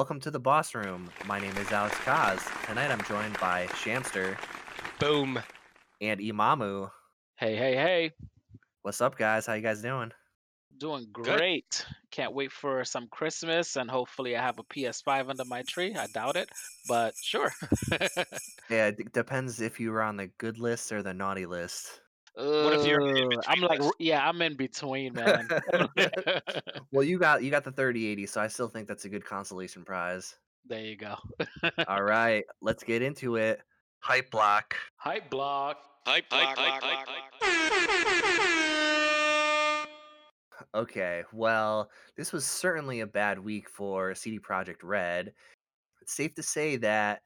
Welcome to the Boss Room. My name is Alex Kaz. Tonight I'm joined by Shamster Boom. and Imamu. Hey, hey, hey. What's up, guys? How you guys doing? Doing great. Can't wait for some Christmas and hopefully I have a PS5 under my tree. I doubt it, but sure. Yeah, it d- depends if you were on the good list or the naughty list. What if you're Uh, I'm like, lists? yeah, I'm in between, man. Well, you got you got the 3080, so I still think that's a good consolation prize. there you go. All right, let's get into it. Hype block. Hype block. Hype, hype, hype, hype, hype. Okay, well, this was certainly a bad week for CD Projekt Red. It's safe to say that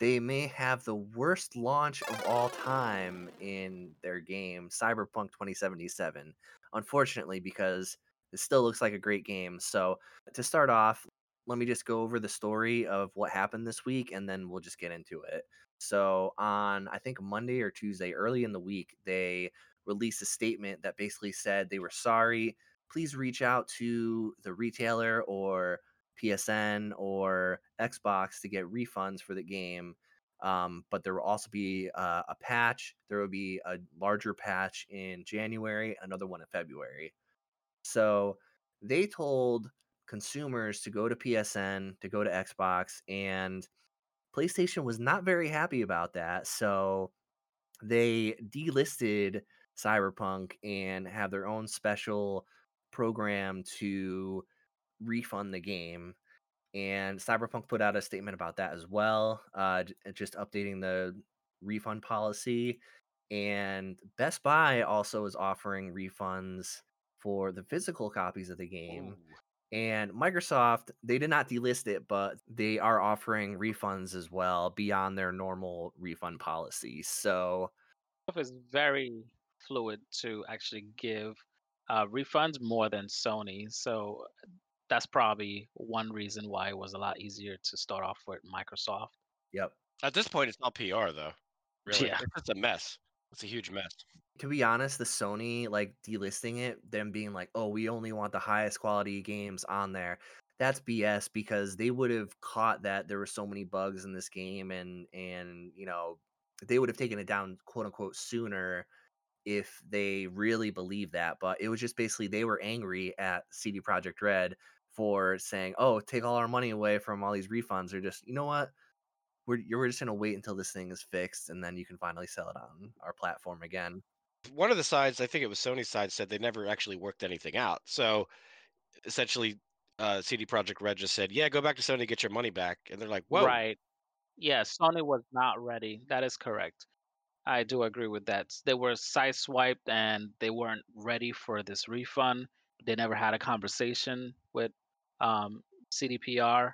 they may have the worst launch of all time in their game, Cyberpunk 2077. Unfortunately, because it still looks like a great game. So, to start off, let me just go over the story of what happened this week and then we'll just get into it. So, on I think Monday or Tuesday, early in the week, they released a statement that basically said they were sorry. Please reach out to the retailer or PSN or Xbox to get refunds for the game. Um, but there will also be uh, a patch. There will be a larger patch in January, another one in February. So they told consumers to go to PSN, to go to Xbox, and PlayStation was not very happy about that. So they delisted Cyberpunk and have their own special program to refund the game. And Cyberpunk put out a statement about that as well, uh, just updating the refund policy. And Best Buy also is offering refunds for the physical copies of the game. Ooh. And Microsoft, they did not delist it, but they are offering refunds as well beyond their normal refund policy. So, is very fluid to actually give uh, refunds more than Sony. So that's probably one reason why it was a lot easier to start off with Microsoft. yep. At this point, it's not PR, though. Really, Yeah. it's a mess. It's a huge mess. to be honest, the Sony like delisting it, them being like, "Oh, we only want the highest quality games on there." That's BS because they would have caught that there were so many bugs in this game, and and you know they would have taken it down, quote unquote, sooner if they really believed that. But it was just basically they were angry at CD Projekt Red for saying, "Oh, take all our money away from all these refunds," or just you know what. We're, you're just gonna wait until this thing is fixed, and then you can finally sell it on our platform again. One of the sides, I think it was Sony's side, said they never actually worked anything out. So essentially, uh, CD Projekt Red just said, "Yeah, go back to Sony, get your money back," and they're like, "Whoa, Right. Yeah, Sony was not ready. That is correct. I do agree with that. They were sideswiped and they weren't ready for this refund. They never had a conversation with um, CDPR.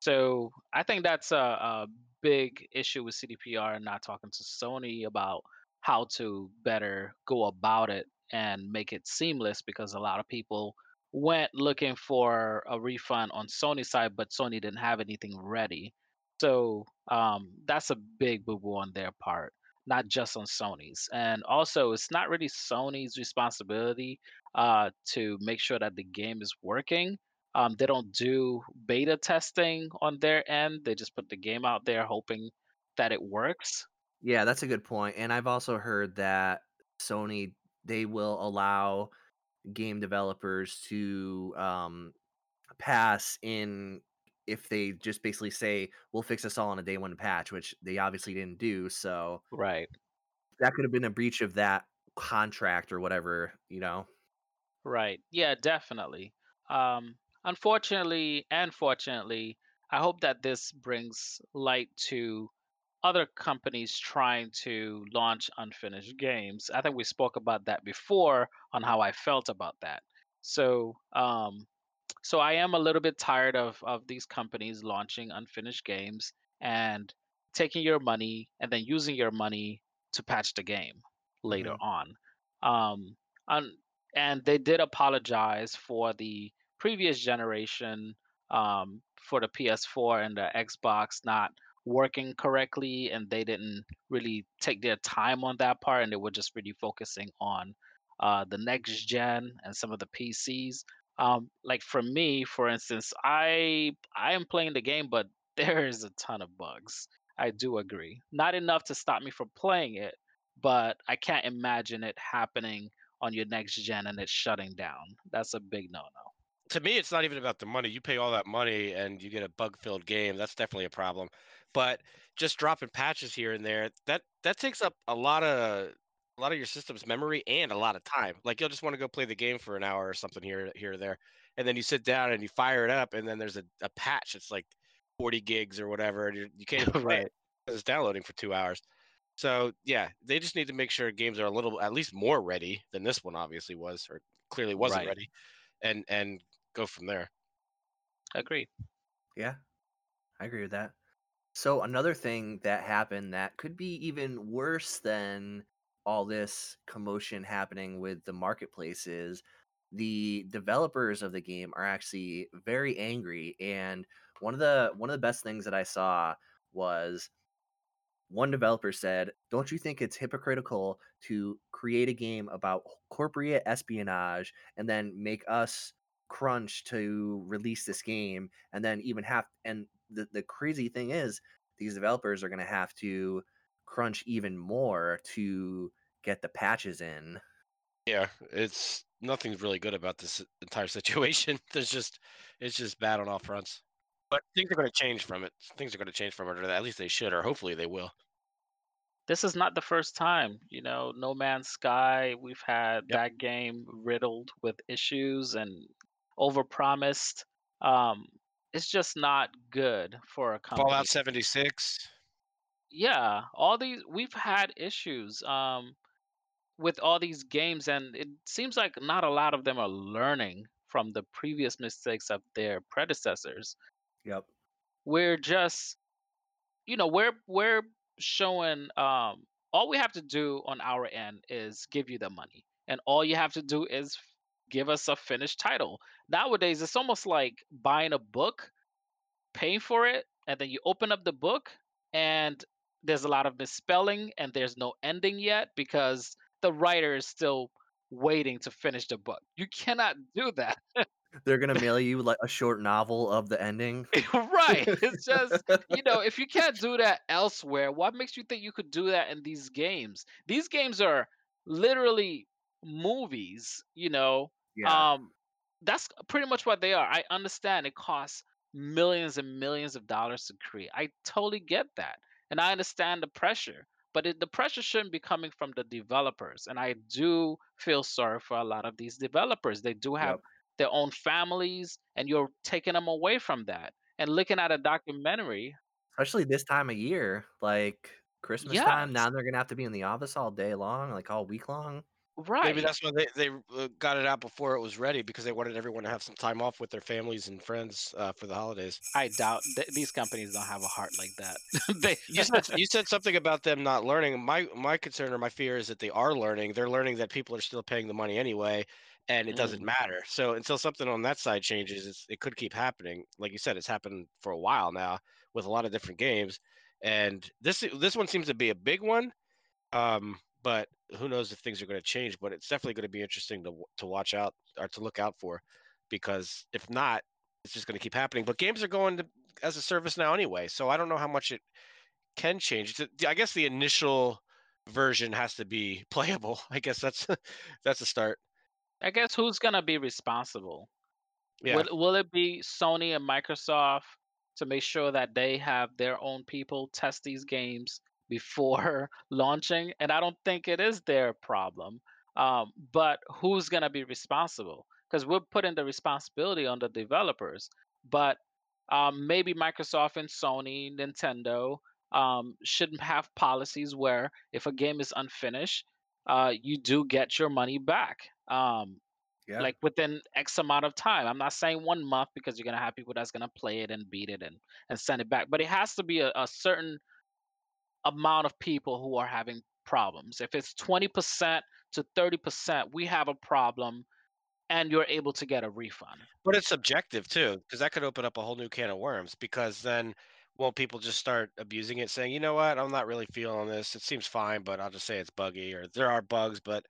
So I think that's a, a big issue with CDPR and not talking to Sony about how to better go about it and make it seamless because a lot of people went looking for a refund on Sony's side, but Sony didn't have anything ready. So um, that's a big boo boo on their part not just on Sony's. And also, it's not really Sony's responsibility uh, to make sure that the game is working. Um, they don't do beta testing on their end. They just put the game out there hoping that it works. Yeah, that's a good point. And I've also heard that Sony they will allow game developers to um, pass in if they just basically say we'll fix this all on a day one patch, which they obviously didn't do. So Right. that could have been a breach of that contract or whatever, you know. Right. Yeah, definitely. Um, unfortunately and fortunately, I hope that this brings light to other companies trying to launch unfinished games. I think we spoke about that before on how I felt about that. So, um, so I am a little bit tired of of these companies launching unfinished games and taking your money and then using your money to patch the game later Mhm. on. Um, un- and they did apologize for the previous generation um, for the PS4 and the Xbox not working correctly, and they didn't really take their time on that part, and they were just really focusing on uh, the next gen and some of the PCs. Um, like for me, for instance, I I am playing the game, but there is a ton of bugs. I do agree. Not enough to stop me from playing it, but I can't imagine it happening on your next gen and it shutting down. That's a big no-no. to me, it's not even about the money. You pay all that money and you get a bug-filled game. That's definitely a problem. But just dropping patches here and there, that that takes up a lot of a lot of your system's memory and a lot of time. Like you'll just want to go play the game for an hour or something here here or there, and then you sit down and you fire it up, and then there's a, a patch. It's like 40 gigs or whatever, and you, you can't play Right. it 'cause it's downloading for two hours. So yeah, they just need to make sure games are a little at least more ready than this one obviously was, or clearly wasn't Right. ready, and and go from there. Agree. Yeah, I agree with that. So another thing that happened that could be even worse than all this commotion happening with the marketplace is the developers of the game are actually very angry and one of the one of the best things that I saw was one developer said, "Don't you think it's hypocritical to create a game about corporate espionage and then make us crunch to release this game and then even have and the the crazy thing is these developers are going to have to crunch even more to get the patches in." Yeah, it's nothing's really good about this entire situation. There's just it's just bad on all fronts. But things are going to change from it. Things are going to change from it, or at least they should, or hopefully they will. This is not the first time, you know, No Man's Sky, we've had Yep. that game riddled with issues and overpromised. Um, it's just not good for a company. Fallout 76. Yeah, all these we've had issues um with all these games and it seems like not a lot of them are learning from the previous mistakes of their predecessors. Yep. We're just you know, we're we're showing um all we have to do on our end is give you the money. And all you have to do is give us a finished title. Nowadays it's almost like buying a book, paying for it, and then you open up the book and there's a lot of misspelling and there's no ending yet because the writer is still waiting to finish the book. You cannot do that. They're going to mail you like a short novel of the ending. right. It's just, you know, if you can't do that elsewhere, what makes you think you could do that in these games? These games are literally movies, you know. yeah. Um that's pretty much what they are. I understand it costs millions and millions of dollars to create. I totally get that. And I understand the pressure, but it, the pressure shouldn't be coming from the developers. And I do feel sorry for a lot of these developers. They do have Yep. their own families and you're taking them away from that. And looking at a documentary, Especially this time of year, like Christmas time. Now they're gonna have to be in the office all day long, like all week long. Maybe that's why they they uh, got it out before it was ready because they wanted everyone to have some time off with their families and friends uh, for the holidays. I doubt th- these companies don't have a heart like that. they You said you said something about them not learning. My my concern or my fear is that they are learning. They're learning that people are still paying the money anyway, and it doesn't Mm. matter. So until something on that side changes, it's, it could keep happening. Like you said, it's happened for a while now with a lot of different games, and this this one seems to be a big one. Um, but who knows if things are going to change? But it's definitely going to be interesting to to watch out or to look out for, because if not, it's just going to keep happening. But games are going to as a service now anyway, so I don't know how much it can change. I guess the initial version has to be playable. I guess that's that's a start. I guess who's gonna be responsible? Yeah, Will will it be Sony and Microsoft to make sure that they have their own people test these games before launching? And I don't think it is their problem. Um, but who's gonna be responsible? Because we're putting the responsibility on the developers. But um, maybe Microsoft and Sony, Nintendo um, should have policies where if a game is unfinished, uh, you do get your money back. Um, Yeah. like within X amount of time. I'm not saying one month because you're gonna have people that's gonna play it and beat it and and send it back. But it has to be a, a certain amount of people who are having problems. If it's 20% to 30%, we have a problem and you're able to get a refund. but it's subjective too, because that could open up a whole new can of worms. Because then, won't people just start abusing it, saying, "You know what? I'm not really feeling this. It seems fine, but I'll just say it's buggy, or there are bugs, but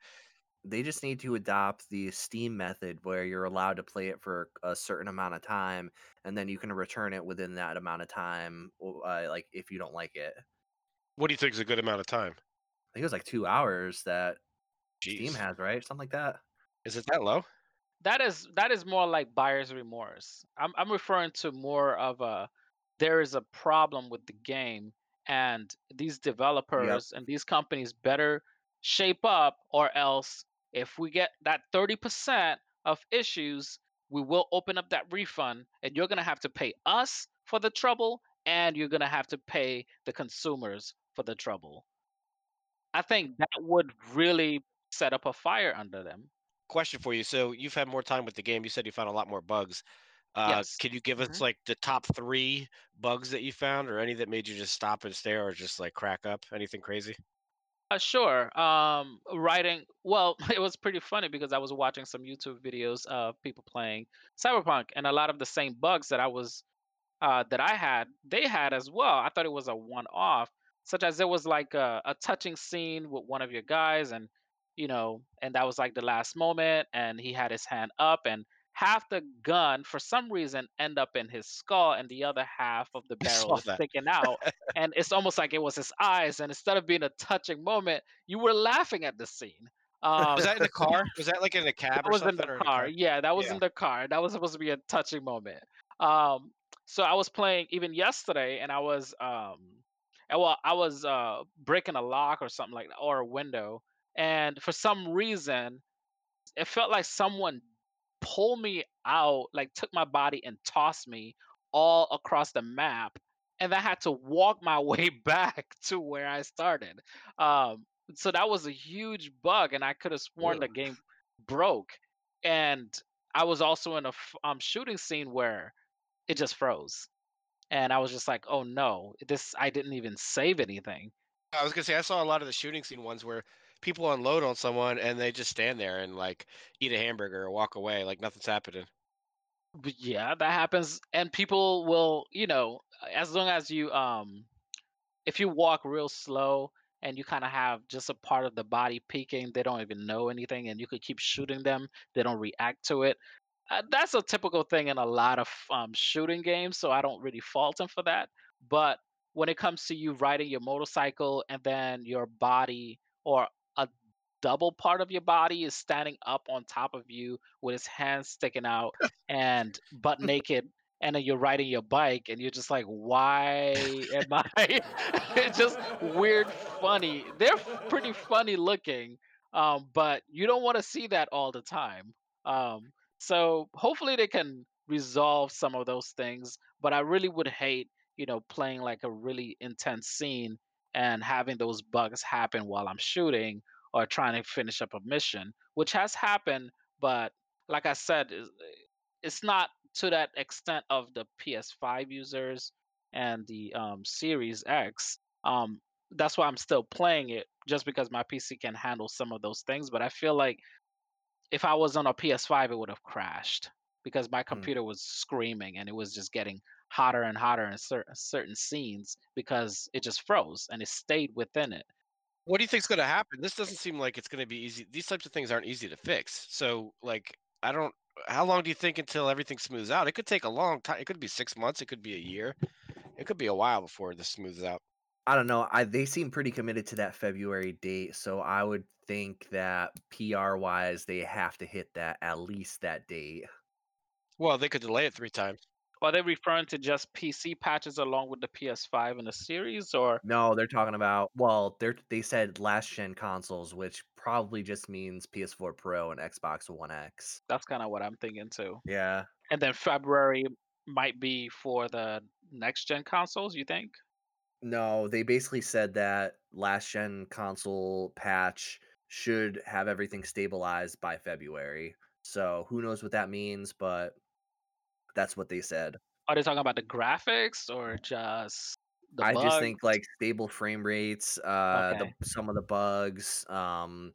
they just need to adopt the Steam method where you're allowed to play it for a certain amount of time, and then you can return it within that amount of time, uh, like if you don't like it. What do you think is a good amount of time? I think it was like two hours that Steam has, right? Something like that. Is it that low? that is that is more like buyer's remorse. I'm I'm referring to more of a there is a problem with the game and these developers and these companies better shape up or else if we get that 30% of issues we will open up that refund and you're going to have to pay us for the trouble and you're going to have to pay the consumers for the trouble. I think that would really set up a fire under them. Question for you. So you've had more time with the game. You said you found a lot more bugs. Uh, Yes. Can you give us Mhm. like the top three bugs that you found, or any that made you just stop and stare, or just like crack up? Anything crazy? Uh, sure. Um, writing. Well, it was pretty funny because I was watching some YouTube videos of people playing Cyberpunk, and a lot of the same bugs that I was uh, that I had, they had as well. I thought it was a one-off, such as there was like a, a touching scene with one of your guys, and you know, and that was like the last moment, and he had his hand up, and half the gun for some reason end up in his skull, and the other half of the barrel is sticking out, and it's almost like it was his eyes, and instead of being a touching moment, you were laughing at the scene. Um, Was that in the car? Was that like in a cab that or was in the in a car. Yeah, that was Yeah. in the car. That was supposed to be a touching moment. Um, so I was playing even yesterday, and I was um, and well, I was uh breaking a lock or something like that, or a window, and for some reason, it felt like someone pulled me out, like took my body and tossed me all across the map, and I had to walk my way back to where I started. Um, so that was a huge bug, and I could have sworn the game broke. And I was also in a f- um, shooting scene where it just froze, and I was just like, "Oh no, this! I didn't even save anything." I was gonna say I saw a lot of the shooting scene ones where people unload on someone and they just stand there and like eat a hamburger or walk away like nothing's happening. But yeah, that happens, and people will, you know, as long as you um if you walk real slow and you kind of have just a part of the body peeking, they don't even know anything, and you could keep shooting them, they don't react to it. Uh, that's a typical thing in a lot of um, shooting games, so I don't really fault him for that. But when it comes to you riding your motorcycle and then your body or a double part of your body is standing up on top of you with his hands sticking out and butt naked and then you're riding your bike and you're just like why am i it's just weird funny they're pretty funny looking um but you don't want to see that all the time um so hopefully they can resolve some of those things but i really would hate you know playing like a really intense scene and having those bugs happen while i'm shooting or trying to finish up a mission which has happened but like i said it's not to that extent of the PS5 users and the um, Series X. Um, that's why I'm still playing it, just because my PC can handle some of those things. But I feel like if I was on a PS5, it would have crashed because my Hmm. computer was screaming and it was just getting hotter and hotter in certain certain scenes because it just froze and it stayed within it. What do you think's gonna happen? This doesn't seem like it's gonna be easy. These types of things aren't easy to fix. So like I don't how long do you think until everything smooths out? It could take a long time. It could be six months, it could be a year. It could be a while before this smooths out. I don't know. I they seem pretty committed to that February date, so I would think that PR wise they have to hit that at least that date. Well, they could delay it three times. Are they referring to just PC patches along with the PS5 and the series, or No, they're talking about well, they're they said last gen consoles, which probably just means PS4 Pro and Xbox One X. that's kind of what I'm thinking too? Yeah. And then February might be for the next gen consoles, you think? No, they basically said that last gen console patch should have everything stabilized by February. So who knows what that means, but that's what they said. Are they talking about the graphics or just the I bugs? just think like stable frame rates, uh Okay. the some of the bugs, um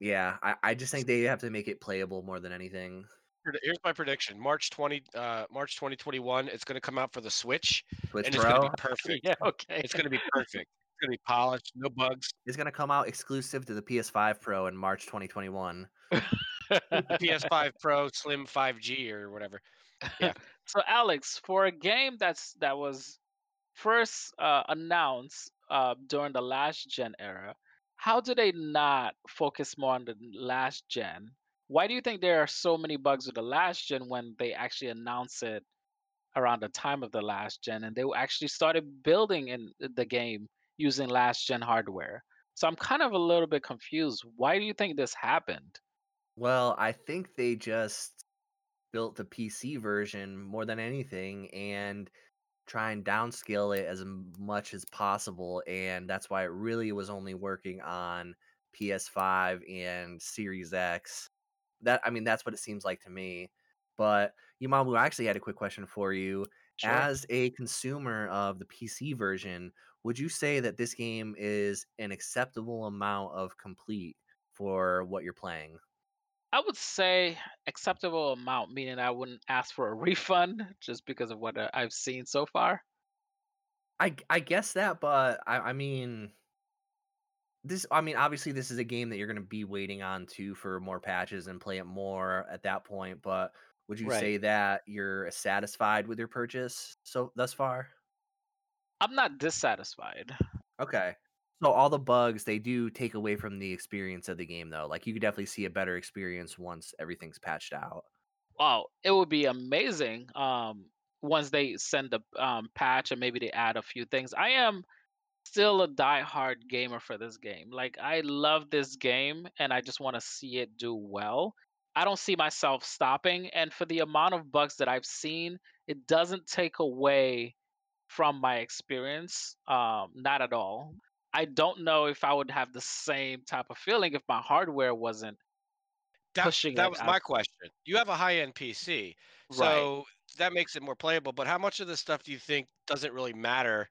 yeah, I, I just think they have to make it playable more than anything. Pred- Here's my prediction: March twenty, uh, March 2021. It's gonna come out for the Switch, Switch and it's gonna be perfect. yeah, okay. It's gonna be perfect. It's gonna be polished, no bugs. It's gonna come out exclusive to the PS5 Pro in March 2021. PS5 Pro Slim 5G or whatever. Yeah. so Alex, for a game that's that was first uh, announced uh, during the last gen era, how do they not focus more on the last gen? Why do you think there are so many bugs with the last gen when they actually announce it around the time of the last gen and they actually started building in uh, the game using last gen hardware? So I'm kind of a little bit confused. Why do you think this happened? Well, I think they just built the PC version more than anything and try and downscale it as much as possible and that's why it really was only working on PS5 and Series X. That I mean that's what it seems like to me. But Imamu, I actually had a quick question for you. Sure. As a consumer of the PC version, would you say that this game is an acceptable amount of complete for what you're playing? I would say acceptable amount, meaning I wouldn't ask for a refund just because of what uh, I've seen so far. I I guess that, but I I mean this I mean obviously this is a game that you're going to be waiting on too for more patches and play it more at that point, but would you Right. say that you're satisfied with your purchase so thus far? I'm not dissatisfied. Okay. So all the bugs they do take away from the experience of the game though. Like you could definitely see a better experience once everything's patched out. Wow, it would be amazing um, once they send the um, patch and maybe they add a few things. I am still a die-hard gamer for this game. Like I love this game and I just want to see it do well. I don't see myself stopping and for the amount of bugs that I've seen, it doesn't take away from my experience. Um, not at all. I don't know if I would have the same type of feeling if my hardware wasn't That pushing that was as my question. You have a high-end PC, right. so that makes it more playable, but how much of this stuff do you think doesn't really matter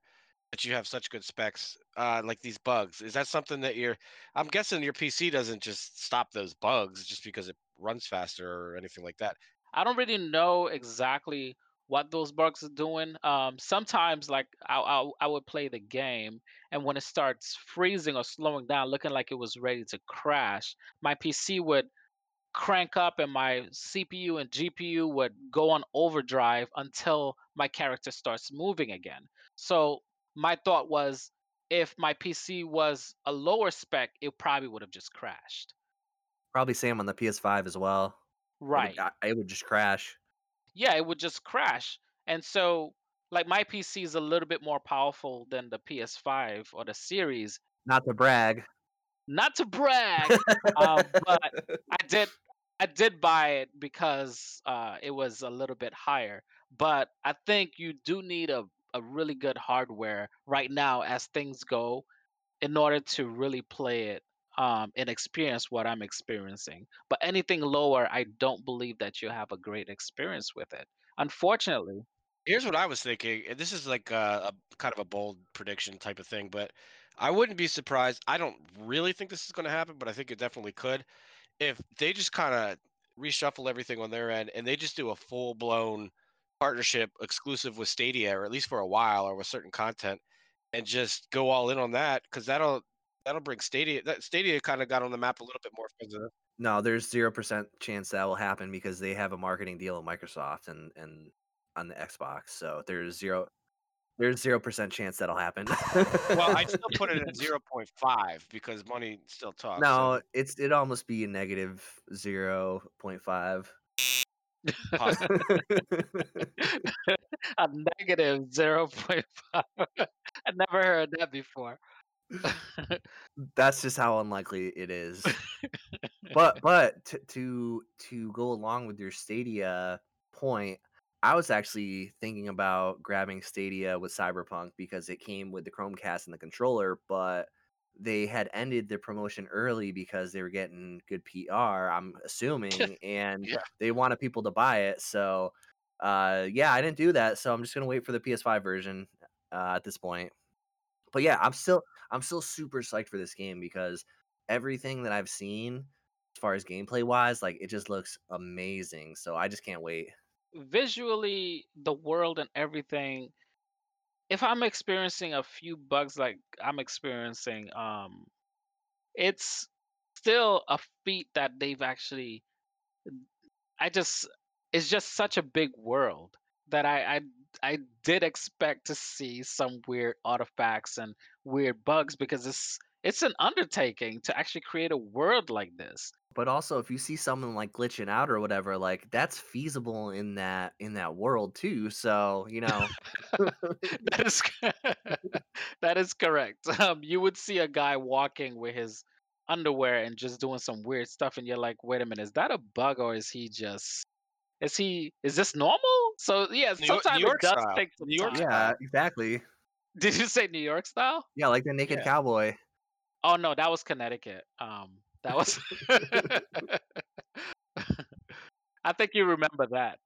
that you have such good specs, uh, like these bugs? Is that something that you're I'm guessing your PC doesn't just stop those bugs just because it runs faster or anything like that. I don't really know exactly what those bugs are doing. Um, sometimes, like I, I, I would play the game, and when it starts freezing or slowing down, looking like it was ready to crash, my PC would crank up, and my CPU and GPU would go on overdrive until my character starts moving again. So my thought was, if my PC was a lower spec, it probably would have just crashed. Probably same on the PS5 as well. It would Right. It would just crash. yeah, it would just crash. And so, like, my PC is a little bit more powerful than the PS5 or the series. Not to brag. Not to brag, um, but I did I did buy it because uh, it was a little bit higher. But I think you do need a, a really good hardware right now as things go in order to really play it um, and experience what I'm experiencing. But anything lower, I don't believe that you have a great experience with it. Unfortunately, Here's what I was thinking, this is like a, a kind of a bold prediction type of thing, but I wouldn't be surprised. I don't really think this is going to happen, but I think it definitely could if they just kind of reshuffle everything on their end and they just do a full blown partnership exclusive with Stadia, or at least for a while, or with certain content, and just go all in on that because that'll that'll bring Stadia. That Stadia kind of got on the map a little bit more because of that. No, there's 0% chance that will happen because they have a marketing deal with Microsoft and and on the Xbox. So there's 0 there's 0% chance that'll happen. Well, I'd still put it at zero point five because money still talks. So No, it's it'd almost be a negative 0.5. possibly. a negative 0.5. I never heard that before. That's just how unlikely it is. But but to to to go along with your Stadia point, I was actually thinking about grabbing Stadia with Cyberpunk because it came with the Chromecast and the controller, but they had ended the promotion early because they were getting good PR, I'm assuming, and yeah. they wanted people to buy it. So, uh, yeah, I didn't do that. So I'm just gonna wait for the PS5 version uh, at this point. But yeah, I'm still I'm still super psyched for this game because everything that I've seen as far as gameplay wise, like it just looks amazing. So I just can't wait. Visually, the world and everything if I'm experiencing a few bugs like I'm experiencing, um, it's still a feat that they've actually I just it's just such a big world that I I I did expect to see some weird artifacts and weird bugs because it's it's an undertaking to actually create a world like this. But also, if you see someone like glitching out or whatever, like that's feasible in that in that world too. So you know, that is that is correct. Um, you would see a guy walking with his underwear and just doing some weird stuff, and you're like, "Wait a minute, is that a bug or is he just is he is this normal?" So yeah, New York, New sometimes it does style. take some New York time. yeah, exactly. Did you say New York style? Yeah, like the naked Yeah. cowboy. Oh no, that was Connecticut. Um, that was. I think you remember that.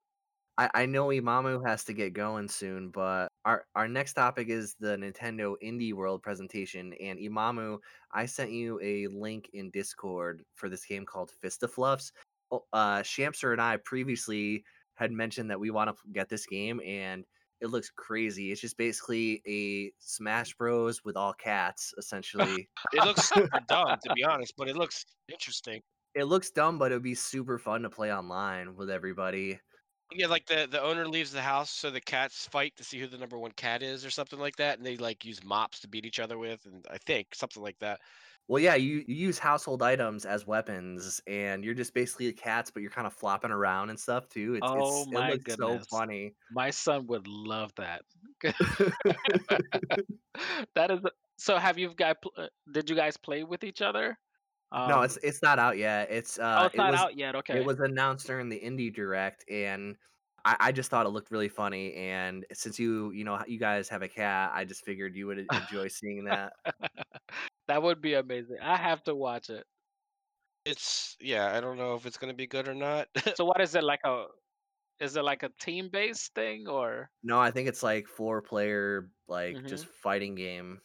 I, I know Imamu has to get going soon, but our our next topic is the Nintendo Indie World presentation. And Imamu, I sent you a link in Discord for this game called Fist of Fluffs. Oh, Uh, and I previously had mentioned that we want to get this game, and it looks crazy. It's just basically a Smash Bros with all cats, essentially. It looks super dumb, to be honest, but it looks interesting. it looks dumb, but it would be super fun to play online with everybody. Yeah, like the the owner leaves the house, so the cats fight to see who the number one cat is, or something like that, and they like use mops to beat each other with, and I think something like that. Well, yeah, you, you use household items as weapons, and you're just basically cats, but you're kind of flopping around and stuff too. It's Oh it's it my looks so funny. My son would love that. that is so. Have you guys? uh, Did you guys play with each other? no, Um, it's it's not out yet. It's oh, uh, it's it not was out yet. Okay. it was announced during the indie direct, and I, I just thought it looked really funny. And since you you know you guys have a cat, I just figured you would enjoy seeing that. that would be amazing. I have to watch it. It's yeah, I don't know if it's gonna be good or not. So what is it like a? Is it like a team based thing or No, I think it's like four player like Mhm. just fighting game.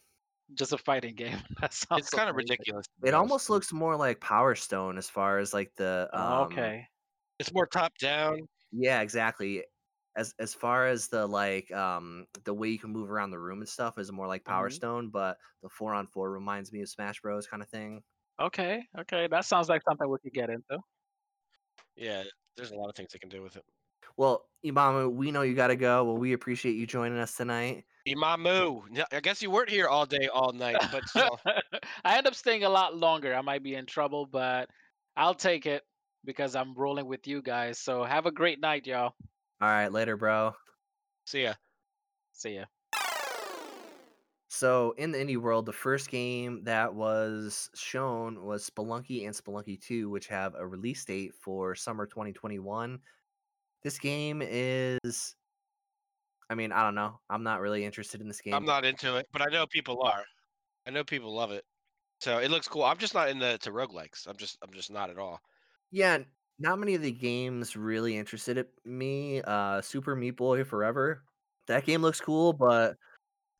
just a fighting game? That sounds it's kind of ridiculous. It almost looks more like Power Stone as far as like the um, okay. It's more top down. Yeah, exactly. As as far as the like um the way you can move around the room and stuff is more like Power Mhm. Stone, but the four on four reminds me of Smash Bros kind of thing. Okay. Okay. That sounds like something we could get into. Yeah, there's a lot of things they can do with it. Well, Imamu, we know you gotta go. Well, we appreciate you joining us tonight. Imamu. Yeah, I guess you weren't here all day, all night, but still. I end up staying a lot longer. I might be in trouble, but I'll take it because I'm rolling with you guys. So have a great night, y'all. All right, later, bro. See ya. See ya. So in the indie world, the first game that was shown was Spelunky and Spelunky 2, which have a release date for summer 2021. This game is I mean, I don't know. I'm not really interested in this game. I'm not into it, but I know people are. I know people love it. So it looks cool. I'm just not into to roguelikes. I'm just I'm just not at all. Yeah, not many of the games really interested at me. Uh Super Meat Boy Forever. That game looks cool, but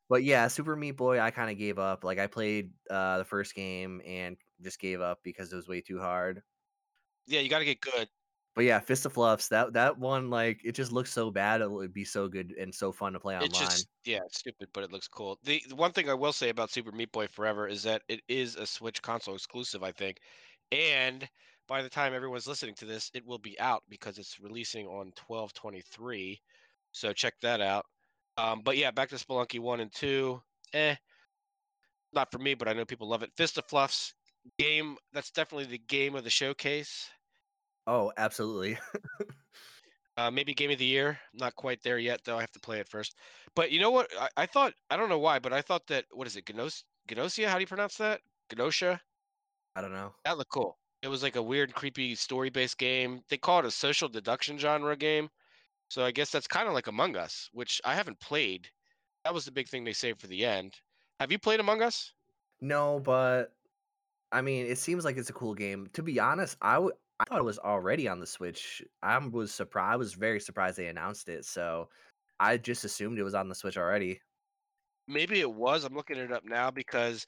but yeah, Super Meat Boy I kind of gave up. Like I played uh the first game and just gave up because it was way too hard. Yeah, you got to get good. But yeah, Fist of Fluffs, that that one like it just looks so bad it would be so good and so fun to play online. It's just yeah, it's stupid, but it looks cool. The, the one thing I will say about Super Meat Boy Forever is that it is a Switch console exclusive, I think. And by the time everyone's listening to this, it will be out because it's releasing on 1223. So check that out. Um, but yeah, back to Spelunky 1 and 2. Eh. Not for me, but I know people love it. Fist of Fluffs game, that's definitely the game of the showcase. Oh, absolutely. Uh, maybe game of the year. Not quite there yet, though. I have to play it first. But you know what? I, I thought I don't know why, but I thought that what is it? Gnos Gnosia? How do you pronounce that? Gnosia? I don't know. That looked cool. It was like a weird, creepy story-based game. They call it a social deduction genre game. So I guess that's kind of like Among Us, which I haven't played. That was the big thing they saved for the end. Have you played Among Us? No, but I mean, it seems like it's a cool game. To be honest, I w- I thought it was already on the Switch. I was surprised. I was very surprised they announced it. So I just assumed it was on the Switch already. Maybe it was. I'm looking it up now because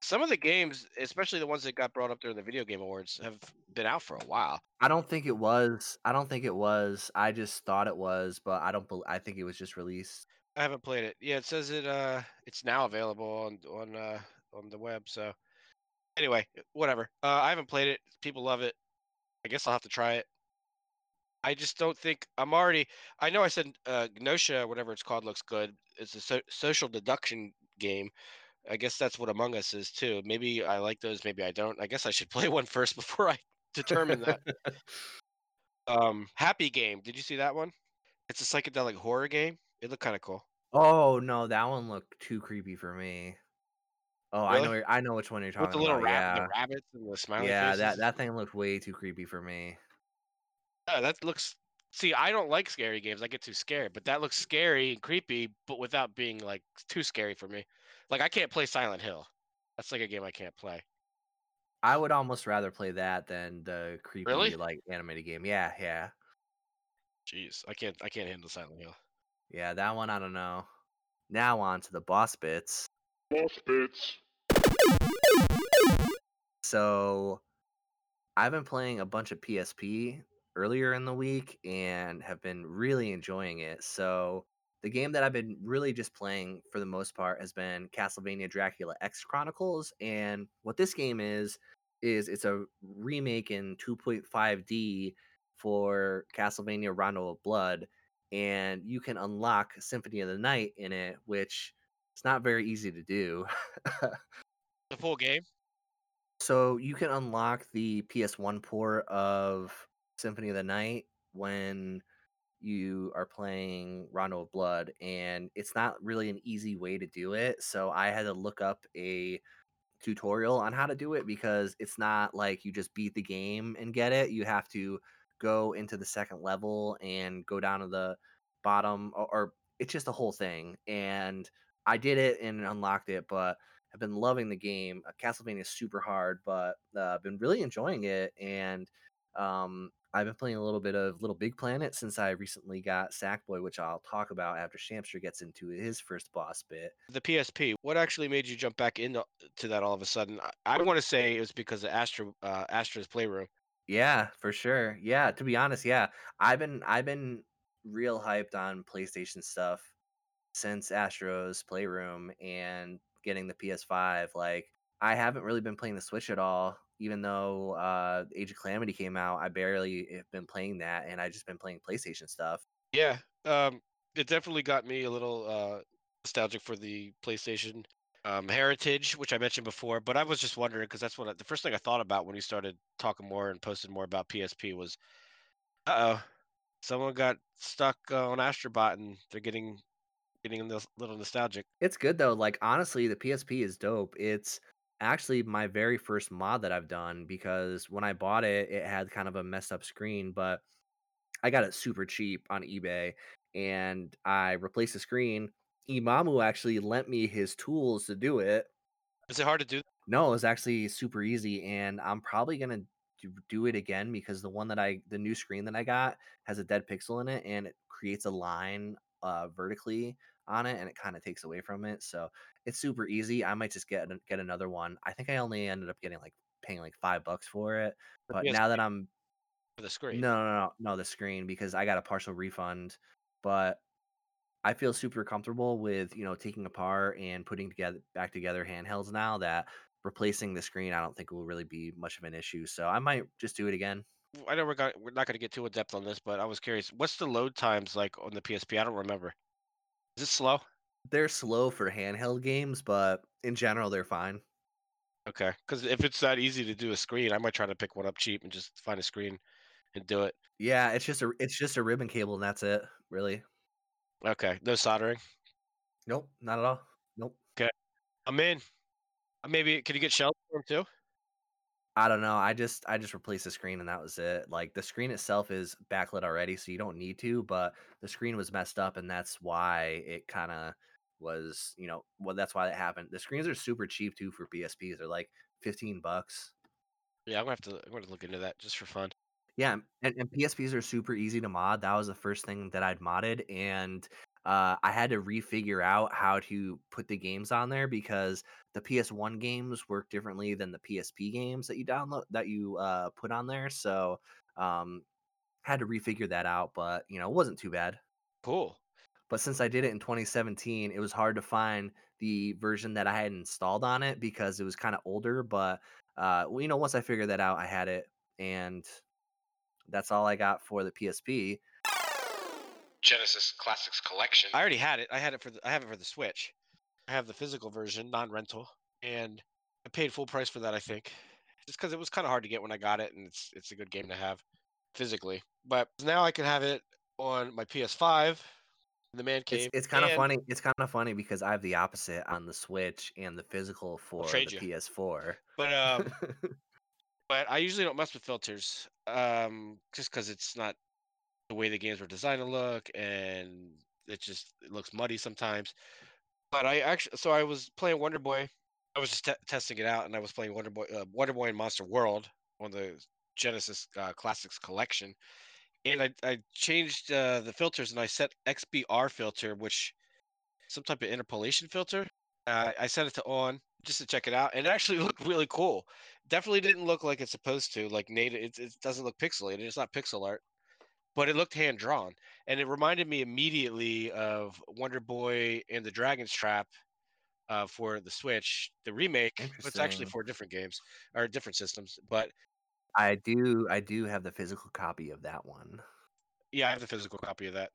some of the games, especially the ones that got brought up during the video game awards, have been out for a while. I don't think it was. I don't think it was. I just thought it was, but I don't. bel I think it was just released. I haven't played it. Yeah, it says it. Uh, it's now available on on uh on the web. So anyway, whatever. Uh, I haven't played it. People love it. I guess I'll have to try it. I just don't think I'm already. I know I said uh, Gnosia, whatever it's called, looks good. It's a so- social deduction game. I guess that's what Among Us is too. Maybe I like those. Maybe I don't. I guess I should play one first before I determine that. um, Happy Game. Did you see that one? It's a psychedelic horror game. It looked kind of cool. Oh no, that one looked too creepy for me. Oh, I know. I know which one you're talking With the little about. rabbit, Yeah, the rabbits and the smiley yeah. faces. That that thing looked way too creepy for me. Yeah, that looks. See, I don't like scary games. I get too scared, but that looks scary and creepy, but without being like too scary for me. Like I can't play Silent Hill. That's like a game I can't play. I would almost rather play that than the creepy Really? like animated game. Yeah, yeah, Jeez, I can't. I can't handle Silent Hill. yeah. That one I don't know. Now on to the boss bits. Boss bits. So I've been playing a bunch of PSP earlier in the week and have been really enjoying it. So the game that I've been really just playing for the most part has been Castlevania Dracula X Chronicles. And what this game is, is it's a remake in 2.5D for Castlevania Rondo of Blood. And you can unlock Symphony of the Night in it, which it's not very easy to do. The full game. So you can unlock the PS1 port of Symphony of the Night when you are playing Rondo of Blood, and it's not really an easy way to do it. So I had to look up a tutorial on how to do it because it's not like you just beat the game and get it. You have to go into the second level and go down to the bottom, or, or it's just a whole thing. And I did it and unlocked it, but I've been loving the game. Uh, Castlevania is super hard, but uh, I've been really enjoying it. And um, I've been playing a little bit of Little Big Planet since I recently got Sackboy, which I'll talk about after Shamster gets into his first boss bit. The PSP. What actually made you jump back into to that all of a sudden? I, I want to say it was because of Astro uh, Astro's Playroom. Yeah, for sure. Yeah, to be honest, yeah. I've been I've been real hyped on PlayStation stuff since Astro's Playroom and getting the PS5. Like I haven't really been playing the Switch at all, even though uh Age of Calamity came out. I barely have been playing that and I just been playing PlayStation stuff. Yeah, um, it definitely got me a little uh, nostalgic for the PlayStation um, heritage, which I mentioned before. But I was just wondering because that's what I, the first thing I thought about when you started talking more and posted more about PSP was, uh oh, someone got stuck uh, on Astrobot and they're getting getting a little nostalgic. It's good though. Like honestly, the PSP is dope. It's actually my very first mod that I've done because when I bought it, it had kind of a messed up screen, but I got it super cheap on eBay and I replaced the screen. Imamu actually lent me his tools to do it. Is it hard to do? No, it was actually super easy, and I'm probably gonna do, do it again because the one that I, the new screen that I got, has a dead pixel in it, and it creates a line uh, vertically on it, and it kind of takes away from it. So it's super easy. I might just get get another one. I think I only ended up getting like paying like five bucks for it, but now that I'm for the screen. no, no, no, no, the screen because I got a partial refund, but I feel super comfortable with you know taking apart and putting together back together handhelds now that replacing the screen I don't think will really be much of an issue. So I might just do it again. I know we're got, we're not going to get too in depth on this, but I was curious. What's the load times like on the PSP? I don't remember. Is it slow? They're slow for handheld games, but in general they're fine. Okay, because if it's that easy to do a screen, I might try to pick one up cheap and just find a screen and do it. Yeah, it's just a it's just a ribbon cable and that's it, really. Okay, no soldering. Nope, not at all. Nope. Okay, I'm in. Uh, Maybe can you get shells for too? I don't know. I just I just replaced the screen and that was it. Like the screen itself is backlit already, so you don't need to, but the screen was messed up and that's why it kind of was, you know, well that's why that happened. The screens are super cheap too for PSPs. They're like 15 bucks. Yeah, I'm gonna have to. I'm gonna look into that just for fun. Yeah, and, and PSPs are super easy to mod. That was the first thing that I'd modded, and uh, I had to refigure out how to put the games on there because the PS1 games work differently than the PSP games that you download that you uh, put on there. So um, had to refigure that out, but you know, it wasn't too bad. Cool. But since I did it in 2017, it was hard to find the version that I had installed on it because it was kind of older. But uh, you know, once I figured that out, I had it, and that's all I got for the PSP. Genesis Classics Collection. I already had it. I had it for the, I have it for the Switch. I have the physical version, non-rental, and I paid full price for that. I think, just because it was kind of hard to get when I got it, and it's it's a good game to have physically. But now I can have it on my PS5, the man cave. It's, it's kind of funny. It's kind of funny because I have the opposite on the Switch and the physical for the you. PS4. But um, but I usually don't mess with filters, um, just because it's not the way the games were designed to look, and it just it looks muddy sometimes. But I actually, so I was playing Wonder Boy. I was just te- testing it out, and I was playing Wonder Boy, uh, Wonder Boy and Monster World on the Genesis uh, Classics collection, and I I changed uh, the filters, and I set XBR filter, which some type of interpolation filter. Uh, I set it to on just to check it out, and it actually looked really cool. Definitely didn't look like it's supposed to, like native. It, it doesn't look pixelated. It's not pixel art but it looked hand drawn, and it reminded me immediately of Wonder Boy and the Dragon's Trap uh, for the Switch, the remake. It's actually four different games or different systems, but I do I do have the physical copy of that one. Yeah, I have the physical copy of that.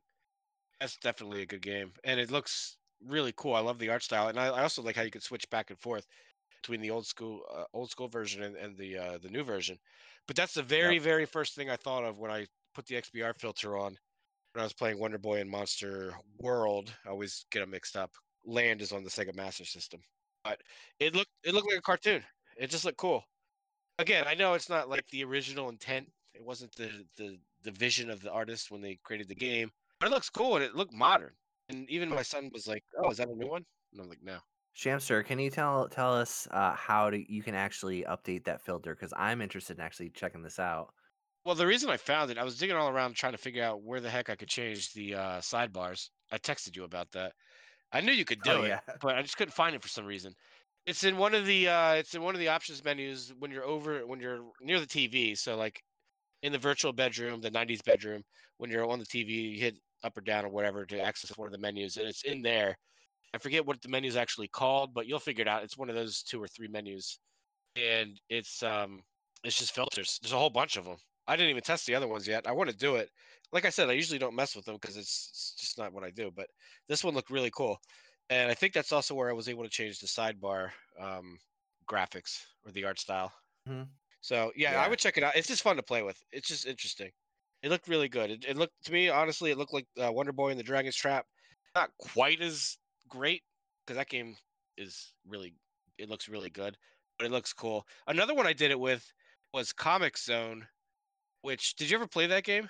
That's definitely a good game, and it looks really cool. I love the art style, and I, I also like how you can switch back and forth between the old school uh, old school version and, and the uh, the new version. But that's the very yep. very first thing I thought of when I put the XBR filter on when I was playing Wonder Boy and Monster World. I always get them mixed up. Land is on the Sega Master System, but it looked it looked like a cartoon. It just looked cool. Again, I know it's not like the original intent. It wasn't the the the vision of the artist when they created the game, but it looks cool and it looked modern. And even my son was like, "Oh, is that a new one?" And I'm like, "No." Shamster, can you tell tell us uh, how to, you can actually update that filter? Because I'm interested in actually checking this out. Well, the reason I found it, I was digging all around trying to figure out where the heck I could change the uh, sidebars. I texted you about that. I knew you could do oh, it, yeah. but I just couldn't find it for some reason. It's in one of the uh, it's in one of the options menus when you're over when you're near the TV. So like in the virtual bedroom, the '90s bedroom, when you're on the TV, you hit up or down or whatever to access one of the menus, and it's in there. I forget what the menu is actually called, but you'll figure it out. It's one of those two or three menus, and it's um it's just filters. There's a whole bunch of them. I didn't even test the other ones yet. I want to do it. Like I said, I usually don't mess with them because it's, it's, just not what I do. But this one looked really cool, and I think that's also where I was able to change the sidebar um, graphics or the art style. Mm-hmm. So yeah, yeah, I would check it out. It's just fun to play with. It's just interesting. It looked really good. It, it looked to me, honestly, it looked like uh, Wonder Boy and the Dragon's Trap. Not quite as great because that game is really. It looks really good, but it looks cool. Another one I did it with was Comix Zone which did you ever play that game?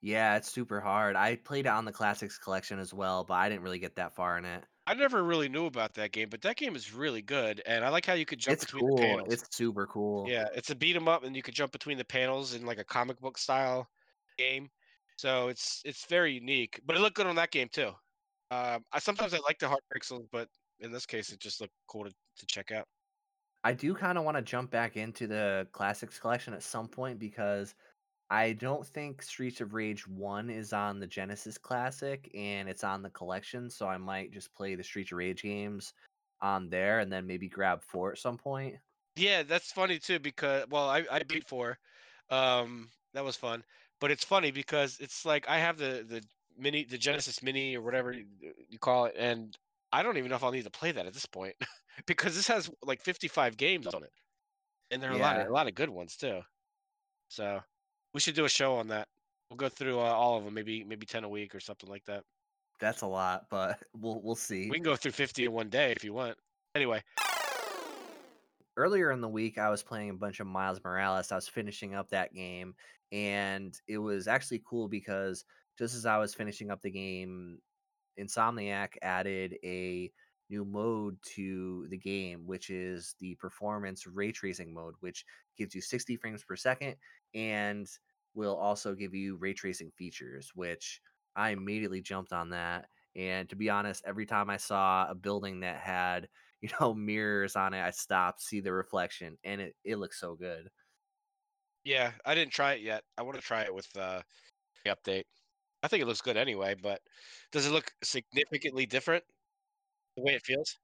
Yeah, it's super hard. I played it on the Classics collection as well, but I didn't really get that far in it. I never really knew about that game, but that game is really good, and I like how you could jump it's between cool. the panels. It's super cool. Yeah, it's a beat 'em up, and you could jump between the panels in like a comic book style game. So it's it's very unique, but it looked good on that game too. Um, I sometimes I like the hard pixels, but in this case, it just looked cool to, to check out. I do kind of want to jump back into the classics collection at some point because I don't think Streets of Rage 1 is on the Genesis Classic and it's on the collection, so I might just play the Streets of Rage games on there and then maybe grab 4 at some point. Yeah, that's funny too because well, I, I beat 4. Um that was fun. But it's funny because it's like I have the the mini the Genesis Mini or whatever you call it and I don't even know if I'll need to play that at this point because this has like 55 games on it. And there are yeah. a lot of a lot of good ones too. So we should do a show on that. We'll go through uh, all of them, maybe maybe ten a week or something like that. That's a lot, but we'll we'll see. We can go through fifty in one day if you want. Anyway. Earlier in the week, I was playing a bunch of Miles Morales. I was finishing up that game, and it was actually cool because just as I was finishing up the game, Insomniac added a new mode to the game, which is the performance ray tracing mode, which gives you 60 frames per second and will also give you ray tracing features, which I immediately jumped on that. And to be honest, every time I saw a building that had, you know, mirrors on it, I stopped, see the reflection, and it, it looks so good. Yeah, I didn't try it yet. I want to try it with uh, the update. I think it looks good anyway, but does it look significantly different the way it feels?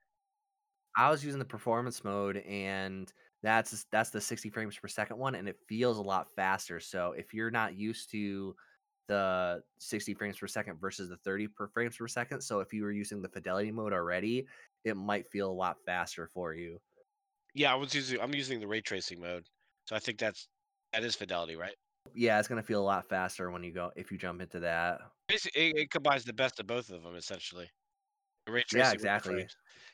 I was using the performance mode, and that's that's the 60 frames per second one, and it feels a lot faster. So if you're not used to the 60 frames per second versus the 30 per frames per second, so if you were using the fidelity mode already, it might feel a lot faster for you. Yeah, I was using I'm using the ray tracing mode, so I think that's that is fidelity, right? Yeah, it's gonna feel a lot faster when you go if you jump into that. Basically, it, it combines the best of both of them essentially. Ray Yeah, tracing the exactly.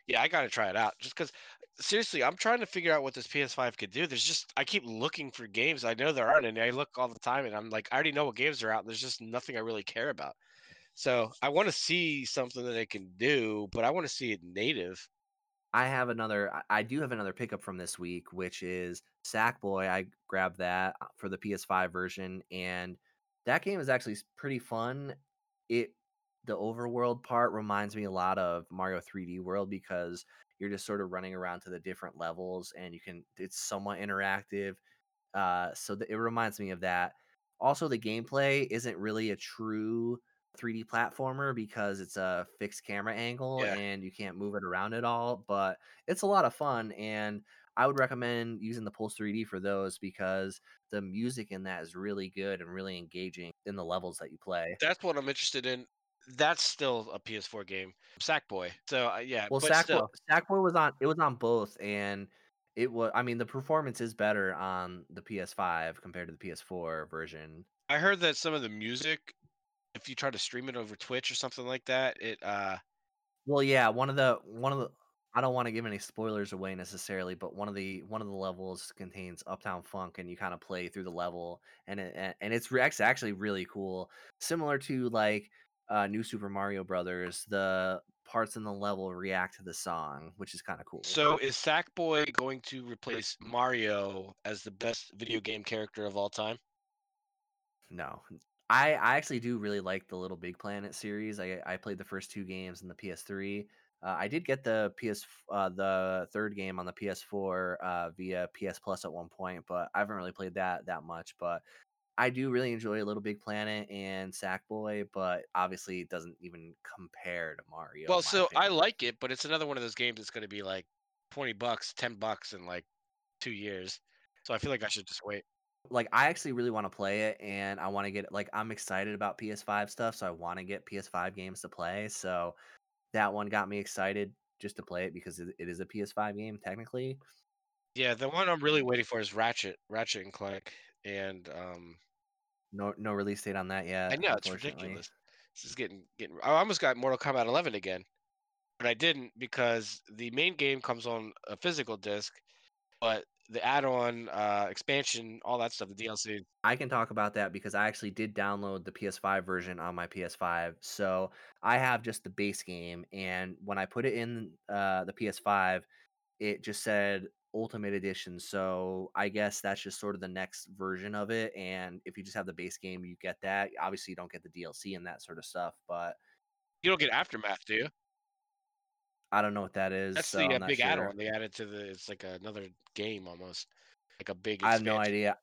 Yeah, I gotta try it out just because. Seriously, I'm trying to figure out what this PS5 could do. There's just I keep looking for games. I know there aren't and I look all the time, and I'm like, I already know what games are out. And there's just nothing I really care about. So I want to see something that they can do, but I want to see it native. I have another I I do have another pickup from this week, which is Sackboy. I grabbed that uh, for the PS5 version, and that game is actually pretty fun. It the overworld part reminds me a lot of Mario 3D World because you're just sort of running around to the different levels and you can it's somewhat interactive. Uh, so th- it reminds me of that. Also, the gameplay isn't really a true 3D platformer because it's a fixed camera angle Yeah, and you can't move it around at all. But it's a lot of fun, and I would recommend using the Pulse 3D for those because the music in that is really good and really engaging in the levels that you play. that's what I'm interested in. That's still a PS4 game, Sackboy. So uh, yeah, Well, but Sackboy, still, Sackboy was on it was on both, and it was. I mean, the performance is better on the PS5 compared to the PS4 version. I heard that some of the music, if you try to stream it over Twitch or something like that, it uh Well, yeah, one of the one of the I don't wanna give any spoilers away necessarily, but one of the one of the levels contains Uptown Funk, and you kinda play through the level, and it and it's it's actually really cool. Similar to, like, uh, New Super Mario Brothers, the parts in the level react to the song, which is kinda cool. So is Sackboy going to replace Mario as the best video game character of all time? No. I I actually do really like the Little Big Planet series. I I played the first 2 games in the PS3. Uh, I did get the PS uh, the 3rd game on the PS4 uh, via PS Plus at one point, but I haven't really played that that much. But I do really enjoy Little Big Planet and Sackboy, but obviously it doesn't even compare to Mario Well, so I like it, but it's another one of those games that's going to be like 20 bucks, 10 bucks in like 2 years. So I feel like I should just wait. Like I actually really want to play it and I want to get like I'm excited about PS5 stuff, so I want to get PS5 games to play. So That one got me excited just to play it because it it is a PS5 game technically. Yeah, the one I'm really waiting for is Ratchet, Ratchet and Clank, and um, No no release date on that yet. I know it's ridiculous. This is getting getting. I almost got Mortal Kombat 11 again, but I didn't because the main game comes on a physical disc, but the add-on uh, expansion, all that stuff, the DLC. I can talk about that because I actually did download the PS5 version on my PS5. So, I have just the base game, and when I put it in, uh, the PS5, it just said Ultimate Edition, so I guess that's just sort of the next version of it, and if you just have the base game, you get that. Obviously, you don't get the DLC and that sort of stuff, but You don't get Aftermath, do you? I don't know what that is, That's so the uh, big sure. add-on they added to the. It's like another game almost, like a big I have no idea.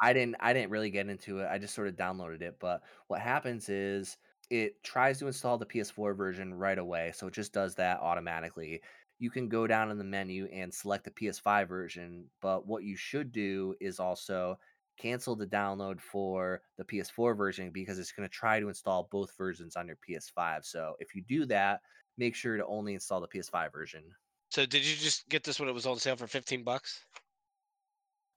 I didn't I didn't really get into it. I just sort of downloaded it, but what happens is it tries to install the PS4 version right away, so it just does that automatically. You can go down in the menu and select the PS5 version, but what you should do is also cancel the download for the PS4 version because it's going to try to install both versions on your PS5. So if you do that, make sure to only install the PS5 version. So did you just get this when it was on sale for 15 bucks?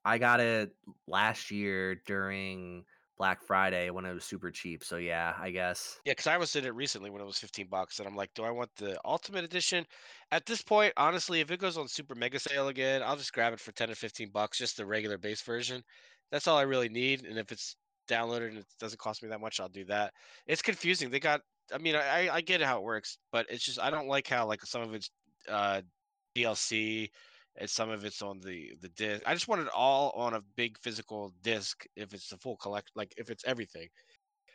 I got it last year during Black Friday when it was super cheap. So yeah, I guess. Yeah, because I was in it recently when it was 15 bucks, and I'm like, do I want the Ultimate Edition? At this point, honestly, if it goes on Super Mega Sale again, I'll just grab it for 10 or 15 bucks, just the regular base version. That's all I really need. And if it's downloaded and it doesn't cost me that much, I'll do that. It's confusing. They got, I mean, I, I get how it works, but it's just, I don't like how, like, some of it's uh, DLC and some of it's on the the disc. I just want it all on a big physical disc if it's the full collect, like if it's everything.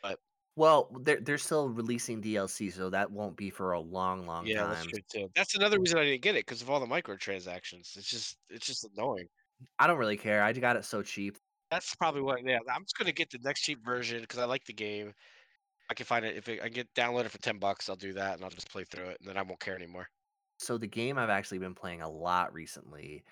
But Well, they're they're still releasing DLC, so that won't be for a long, long Yeah, that's time. true too. That's another reason I didn't get it because of all the microtransactions. It's just it's just annoying. I don't really care. I got it so cheap. That's probably what yeah, I'm just gonna get the next cheap version because I like the game. I can find it if it, I get download it for ten bucks, I'll do that and I'll just play through it, and then I won't care anymore. So the game I've actually been playing a lot recently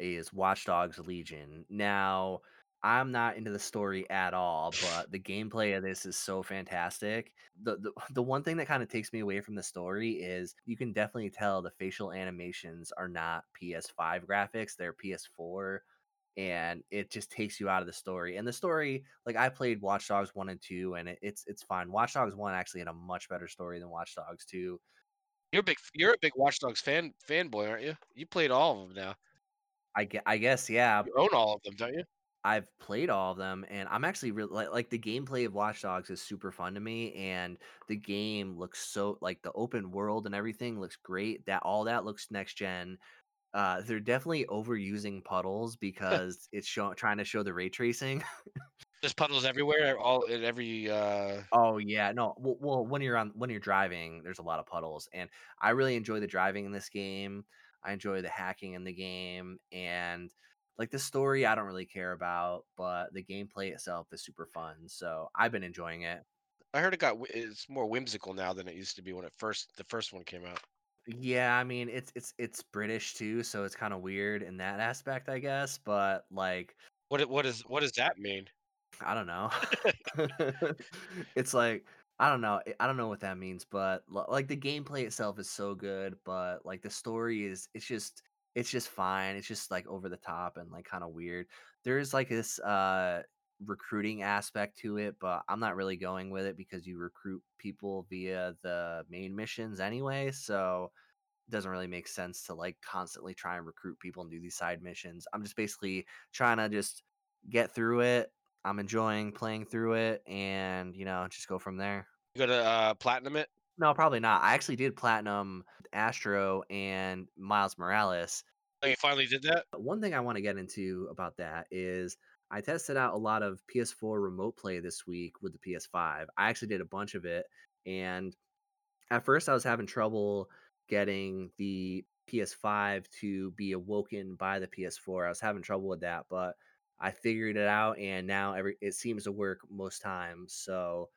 is Watch Dogs Legion. Now, I'm not into the story at all, but the gameplay of this is so fantastic. The the, the one thing that kind of takes me away from the story is you can definitely tell the facial animations are not PS5 graphics, they're PS4 and it just takes you out of the story. And the story, like I played Watch Dogs 1 and 2 and it, it's it's fine. Watch Dogs 1 actually had a much better story than Watch Dogs 2 You're a big you're a big Watch Dogs fan fanboy, aren't you? You played all of them now. I I guess, yeah. You own all of them, don't you? I've played all of them, and I'm actually really like like the gameplay of Watch Dogs is super fun to me, and the game looks so like the open world and everything looks great. That all that looks next gen. Uh, they're definitely overusing puddles because it's show, trying to show the ray tracing. There's puddles everywhere, all in every uh Oh yeah, no. Well, well, when you're on when you're driving, there's a lot of puddles, and I really enjoy the driving in this game. I enjoy the hacking in the game, and like the story, I don't really care about, but the gameplay itself is super fun. So I've been enjoying it. I heard it got it's more whimsical now than it used to be when it first the first one came out. Yeah, I mean it's it's it's British too, so it's kind of weird in that aspect, I guess. But like What it- what is what does that mean? I don't know. It's like I don't know. I don't know what that means, but like the gameplay itself is so good, but like the story is it's just it's just fine. It's just like over the top and like kind of weird. There's like this uh recruiting aspect to it, but I'm not really going with it because you recruit people via the main missions anyway, so it doesn't really make sense to like constantly try and recruit people and do these side missions. I'm just basically trying to just get through it. I'm enjoying playing through it and, you know, just go from there. You go to uh platinum it? No, probably not. I actually did platinum Astro and Miles Morales. Oh, you finally did that? One thing I want to get into about that is I tested out a lot of PS4 remote play this week with the PS5. I actually did a bunch of it and at first I was having trouble getting the PS5 to be awoken by the PS4. I was having trouble with that, but I figured it out and now every it seems to work most times. So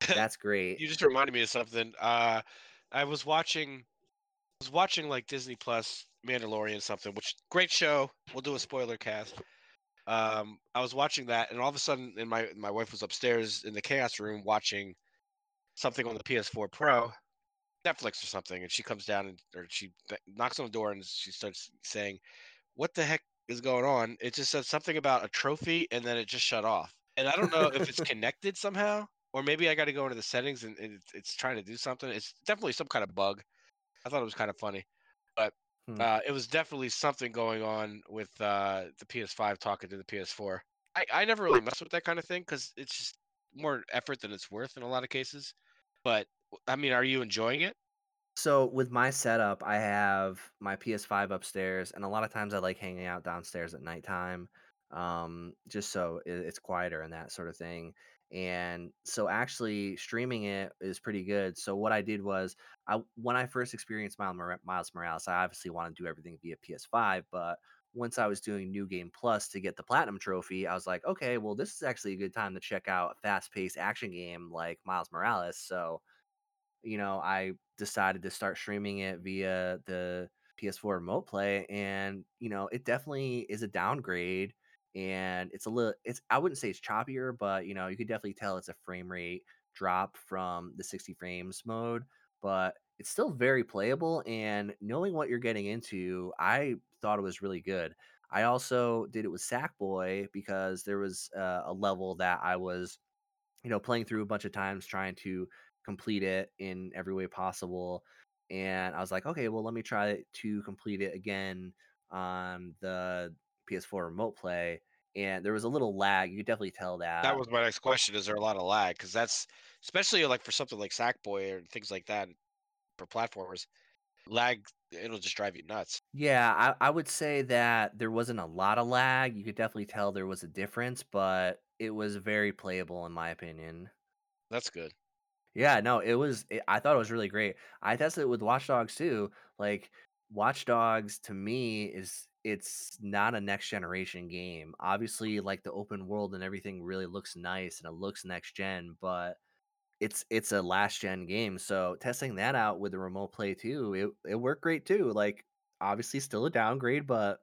that's great. You just reminded me of something. Uh I was watching I was watching like Disney Plus Mandalorian something, which great show. We'll do a spoiler cast. Um I was watching that and all of a sudden and my my wife was upstairs in the chaos room watching something on the PS4 Pro, Netflix or something, and she comes down and or she knocks on the door and she starts saying, "What the heck is going on?" It just said something about a trophy, and then it just shut off. And I don't know if it's connected somehow, or maybe I got to go into the settings and, and it's, it's trying to do something. It's definitely some kind of bug. I thought it was kind of funny, Hmm. uh, it was definitely something going on with uh, the PS5 talking to the PS4. I, I never really mess with that kind of thing because it's just more effort than it's worth in a lot of cases. But I mean, are you enjoying it? So with my setup, I have my PS5 upstairs, and a lot of times I like hanging out downstairs at nighttime, um, just so it's quieter and that sort of thing. And so actually streaming it is pretty good. So what I did was, I when I first experienced Miles, Mora- Miles Morales, I obviously want to do everything via PS5, but once I was doing New Game Plus to get the platinum trophy, I was like, okay, well, this is actually a good time to check out a fast-paced action game like Miles Morales. So you know, I decided to start streaming it via the PS4 remote play and, you know, it definitely is a downgrade and it's a little it's I wouldn't say it's choppier, but you know, you could definitely tell it's a frame rate drop from the 60 frames mode, but it's still very playable and knowing what you're getting into, I thought it was really good. I also did it with Sackboy because there was uh, a level that I was you know, playing through a bunch of times trying to complete it in every way possible. And I was like, okay, well, let me try to complete it again on the PS4 remote play. And there was a little lag. You could definitely tell That that. was my next question. Is there a lot of lag? Because that's especially like for something like Sackboy or things like that for platformers, lag it'll just drive you nuts. Yeah, I, I would say that there wasn't a lot of lag. You could definitely tell there was a difference, but it was very playable in my opinion. That's good. Yeah, no, it was it, I thought it was really great. I tested it with Watch Dogs too. Like Watch Dogs to me is it's not a next generation game. Obviously, like the open world and everything really looks nice and it looks next gen, but it's it's a last gen game, so testing that out with the remote play too, it it worked great too. Like obviously still a downgrade, but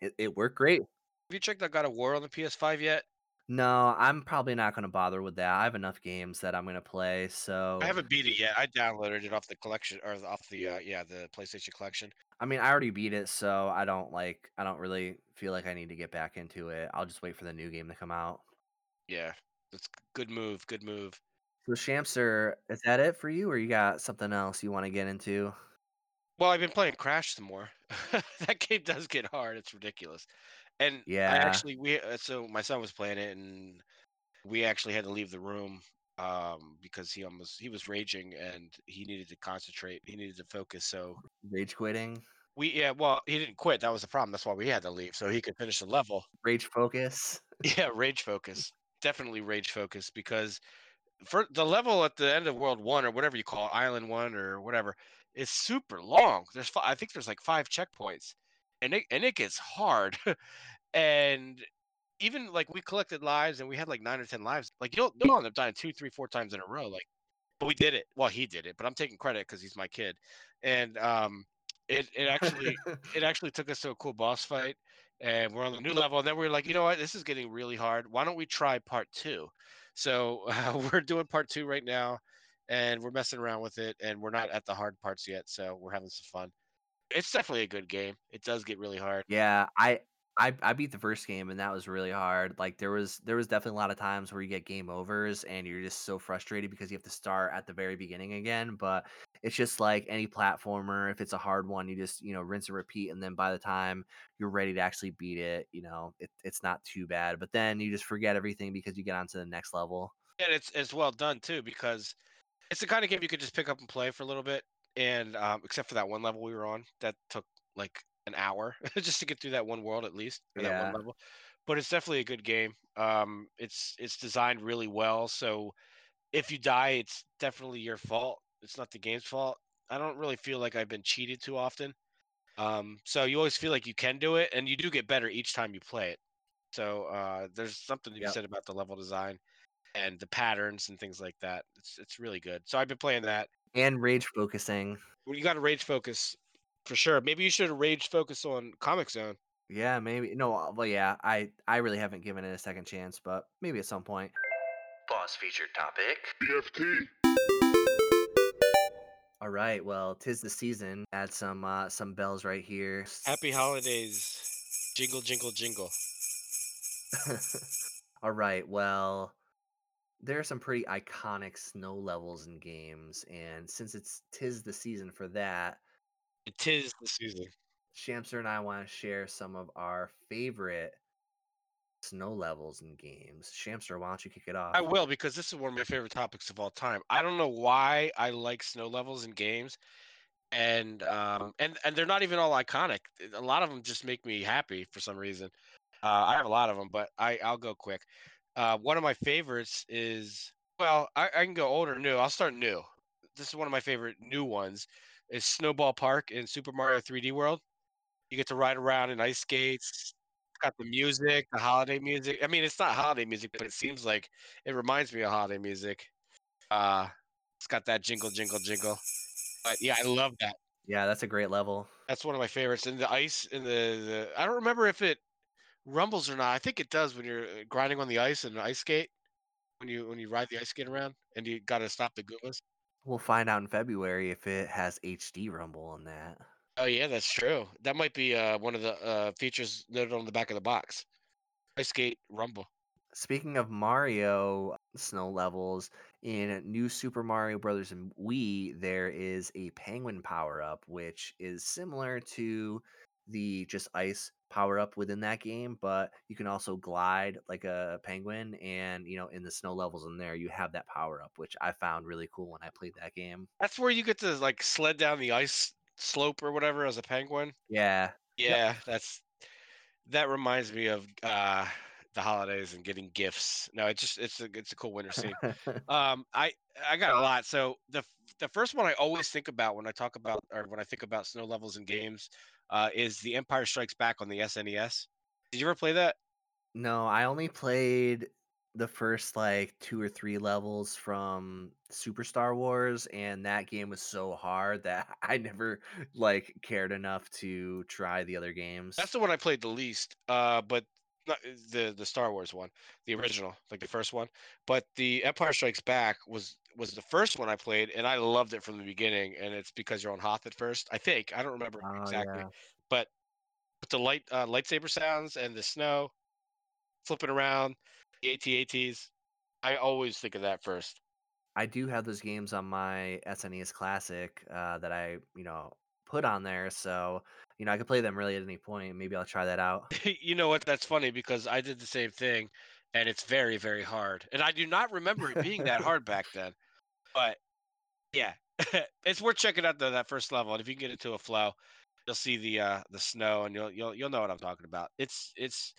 it, it worked great. Have you checked out God of War on the PS5 yet? No, I'm probably not gonna bother with that. I have enough games that I'm gonna play, So I haven't beat it yet. I downloaded it off the collection or off the uh, yeah the PlayStation collection. I mean I already beat it, so I don't like I don't really feel like I need to get back into it. I'll just wait for the new game to come out. Yeah, that's good move. Good move. So Shamster, is that it for you, or you got something else you want to get into? Well, I've been playing Crash some more. that game does get hard. It's ridiculous. And I Yeah, actually we uh, so my son was playing it and we actually had to leave the room um because he almost he was raging and he needed to concentrate. He needed to focus. So rage quitting, we yeah, well, he didn't quit. That was the problem. That's why we had to leave so he could finish the level. rage focus. Yeah, rage focus. Definitely rage focus because for the level at the end of World One or whatever you call it, Island One or whatever, is super long. There's fi- I think there's like five checkpoints, and it and it gets hard. and even like we collected lives and we had like nine or ten lives. Like you'll you'll end up dying two, three, four times in a row. Like, but we did it. Well, he did it, but I'm taking credit because he's my kid. And um, it it actually it actually took us to a cool boss fight and we're on the new level and then we are like you know what this is getting really hard why don't we try part two so uh, we're doing part two right now and we're messing around with it and we're not at the hard parts yet so we're having some fun it's definitely a good game it does get really hard Yeah, I I I beat the first game and that was really hard. Like there was there was definitely a lot of times where you get game overs and you're just so frustrated because you have to start at the very beginning again. But it's just like any platformer. If it's a hard one, you just you know rinse and repeat, and then by the time you're ready to actually beat it, you know it, it's not too bad. But then you just forget everything because you get onto the next level. and it's it's well done too because it's the kind of game you could just pick up and play for a little bit and um, except for that one level we were on that took like an hour just to get through that one world at least or that one Yeah, level but it's definitely a good game um it's it's designed really well so if you die it's definitely your fault it's not the game's fault i don't really feel like i've been cheated too often um so you always feel like you can do it and you do get better each time you play it so uh there's something to be yep. said about the level design and the patterns and things like that. It's it's really good. So I've been playing that. And rage focusing. Well, you got to rage focus for sure. Maybe you should rage focus on Comix Zone. Yeah, maybe. No, uh, well, yeah. I I really haven't given it a second chance, but maybe at some point. Boss featured topic. BFT. All right. Well, tis the season. Add some uh, some bells right here. Happy holidays. Jingle jingle jingle. All right. Well, there are some pretty iconic snow levels in games, and since it's tis the season for that, It is the season. Shamster and I want to share some of our favorite snow levels in games. Shamster, why don't you kick it off? I will because this is one of my favorite topics of all time. I don't know why I like snow levels in games, and um and and they're not even all iconic. A lot of them just make me happy for some reason. Uh, I have a lot of them, but I I'll go quick. Uh, one of my favorites is well, I, I can go old or new. I'll start new. This is one of my favorite new ones. Is Snowball Park in Super Mario 3D World. You get to ride around in ice skates. It's got the music, the holiday music. I mean, it's not holiday music, but it seems like it reminds me of holiday music. Uh, it's got that jingle, jingle, jingle. But yeah, I love that. Yeah, that's a great level. That's one of my favorites. And the ice and the, the I don't remember if it rumbles or not. I think it does when you're uh, grinding on the ice and ice skate. When you when you ride the ice skate around and you got to stop the Goombas. We'll find out in February if it has HD rumble on that. Oh yeah, that's true. That might be uh, one of the uh, features noted on the back of the box. Ice skate rumble. Speaking of Mario snow levels, in New Super Mario Brothers and Wii, there is a penguin power up, which is similar to the just ice power up within that game, but you can also glide like a penguin. And, you know, in the snow levels in there, you have that power up, which I found really cool when I played that game. That's where you get to like sled down the ice slope or whatever as a penguin. Yeah. Yeah, that's that reminds me of uh the holidays and getting gifts. No, it's just it's a it's a cool winter scene. Um, I I got a lot. So the the first one I always think about when I talk about or when I think about snow levels in games uh, is the Empire Strikes Back on the SNES. Did you ever play that? no, I only played the first like two or three levels from Super Star Wars, and that game was so hard that I never like cared enough to try the other games. That's the one I played the least. Uh, but not the the Star Wars one, the original, like the first one. But the Empire Strikes Back was was the first one I played, and I loved it from the beginning. And it's because you're on Hoth at first. I think I don't remember Oh exactly, yeah. but with the light uh, lightsaber sounds and the snow flipping around, the AT-ATs, I always think of that first. I do have those games on my SNES Classic uh, that I, you know, put on there, so you know I could play them really at any point. Maybe I'll try that out. you know what? That's funny because I did the same thing, and it's very very hard. And I do not remember it being that hard back then. But yeah, it's worth checking out though that first level. And if you get into a flow, you'll see the uh the snow, and you'll you'll you'll know what I'm talking about. It's it's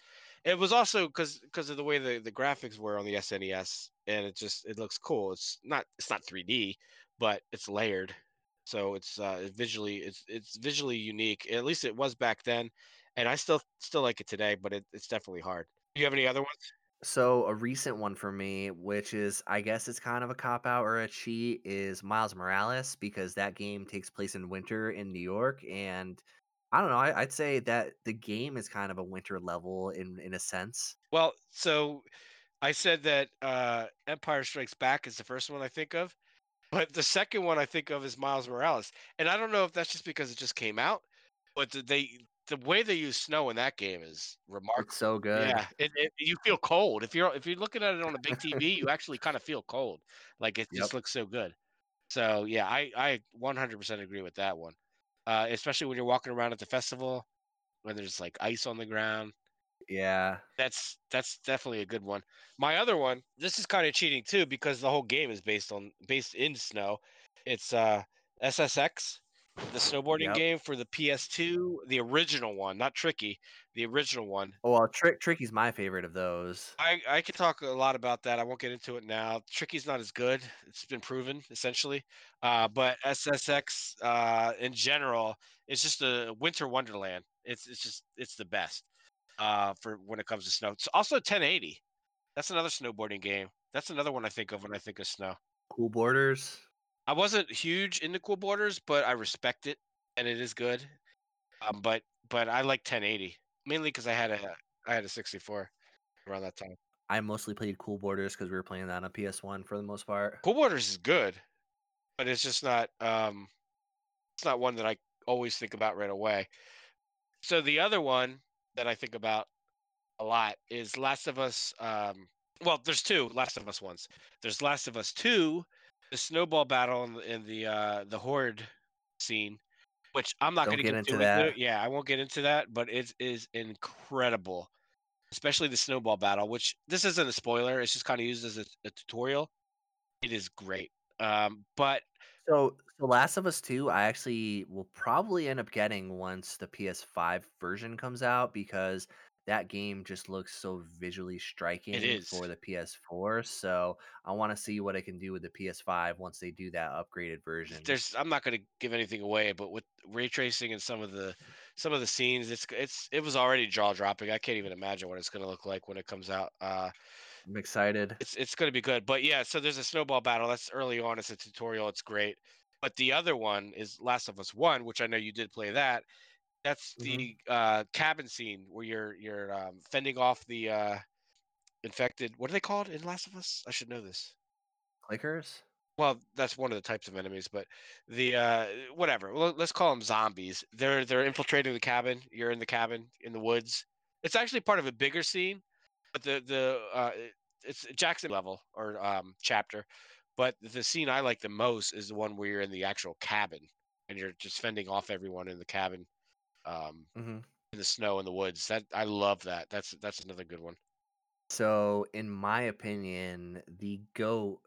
it was also because because of the way the the graphics were on the SNES, and it just it looks cool. It's not it's not 3D, but it's layered, so it's uh visually it's it's visually unique. At least it was back then, and I still still like it today, but it, it's definitely hard. Do you have any other ones? So a recent one for me, which is I guess it's kind of a cop out or a cheat, is Miles Morales because that game takes place in winter in New York, and I don't know. I, I'd say that the game is kind of a winter level in in a sense. Well, so I said that uh Empire Strikes Back is the first one I think of. But the second one I think of is Miles Morales, and I don't know if that's just because it just came out, but the, they the way they use snow in that game is It's remarkable. so good. Yeah, it, it, you feel cold if you're if you're looking at it on a big TV, you actually kind of feel cold. Like it just looks so good. So yeah, I I 100% agree with that one. Uh, especially when you're walking around at the festival when there's like ice on the ground. Yeah. That's that's definitely a good one. My other one, this is kind of cheating too because the whole game is based on based in snow. It's uh SSX, the snowboarding Yep. game for the PS2, the original one, not Tricky, the original one. Oh, well, Trick Tricky's my favorite of those. I I could talk a lot about that. I won't get into it now. Tricky's not as good. It's been proven essentially. Uh, but SSX uh, in general, it's just a winter wonderland. It's it's just it's the best uh, for when it comes to snow. It's also 1080. That's another snowboarding game. That's another one I think of when I think of snow. Cool Borders. I wasn't huge into Cool Borders, but I respect it and it is good. Um, but but I like 1080 mainly because I had a I had a 64 around that time. I mostly played Cool Borders because we were playing that on a PS1 for the most part. Cool Borders is good, but it's just not um it's not one that I always think about right away. So the other one that I think about a lot is Last of Us um well, there's two Last of Us ones. There's Last of Us 2, the snowball battle in the, in the uh the horde scene, which I'm not going to get into too into. that. Yeah, I won't get into that, but it is incredible. Especially the snowball battle, which this isn't a spoiler, it's just kind of used as a, a tutorial. It is great. Um, but So, so Last of Us 2, I actually will probably end up getting once the PS5 version comes out because that game just looks so visually it striking is. for the PS4. So I want to see what I can do with the PS5 once they do that upgraded version. there's I'm not going to give anything away, but with ray tracing and some of the some of the scenes, it's it's it was already jaw dropping. I can't even imagine what it's going to look like when it comes out. Uh, I'm excited. it's it's going to be good. But yeah, so there's a snowball battle. That's early on. It's a tutorial. It's great. But the other one is Last of Us One, which I know you did play that. That's Mhm. the uh, cabin scene where you're you're um, fending off the uh, infected. What are they called in Last of Us? I should know this. Clickers? Well, that's one of the types of enemies, but the uh, whatever. Well, let's call them zombies. They're they're infiltrating the cabin. You're in the cabin in the woods. It's actually part of a bigger scene, but the the uh, it's Jackson level or um, chapter. But the scene I like the most is the one where you're in the actual cabin and you're just fending off everyone in the cabin, um, hmm in the snow in the woods. That I love that. That's that's another good one. So, in my opinion, the GOAT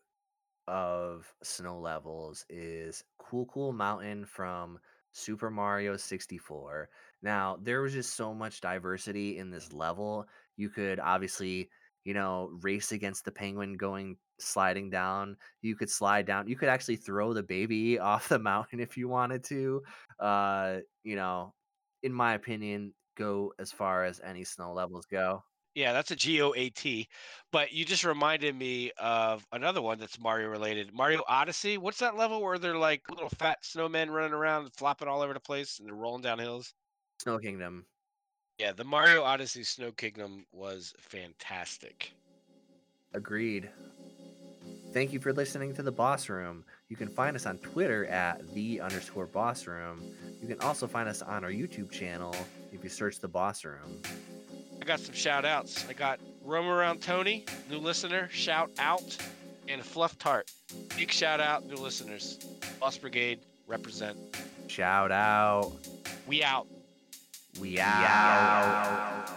of snow levels is Cool Cool Mountain from Super Mario 64. Now, there was just so much diversity in this level. You could obviously, you know, race against the penguin going sliding down. You could slide down. You could actually throw the baby off the mountain if you wanted to. Uh, you know, in my opinion, go as far as any snow levels go. Yeah, that's a G O A T. But you just reminded me of another one that's Mario related. Mario Odyssey. What's that level where they're like little fat snowmen running around, flopping all over the place, and they're rolling down hills? Snow Kingdom. Yeah, the Mario Odyssey Snow Kingdom was fantastic. Agreed. Thank you for listening to the Boss Room. You can find us on Twitter at the underscore Boss Room. You can also find us on our YouTube channel if you search the Boss Room. I got some shout outs. I got Roam Around Tony, new listener, shout out, and Fluff Tart. Big shout out, new listeners. Boss Brigade, represent. Shout out. We out. We out.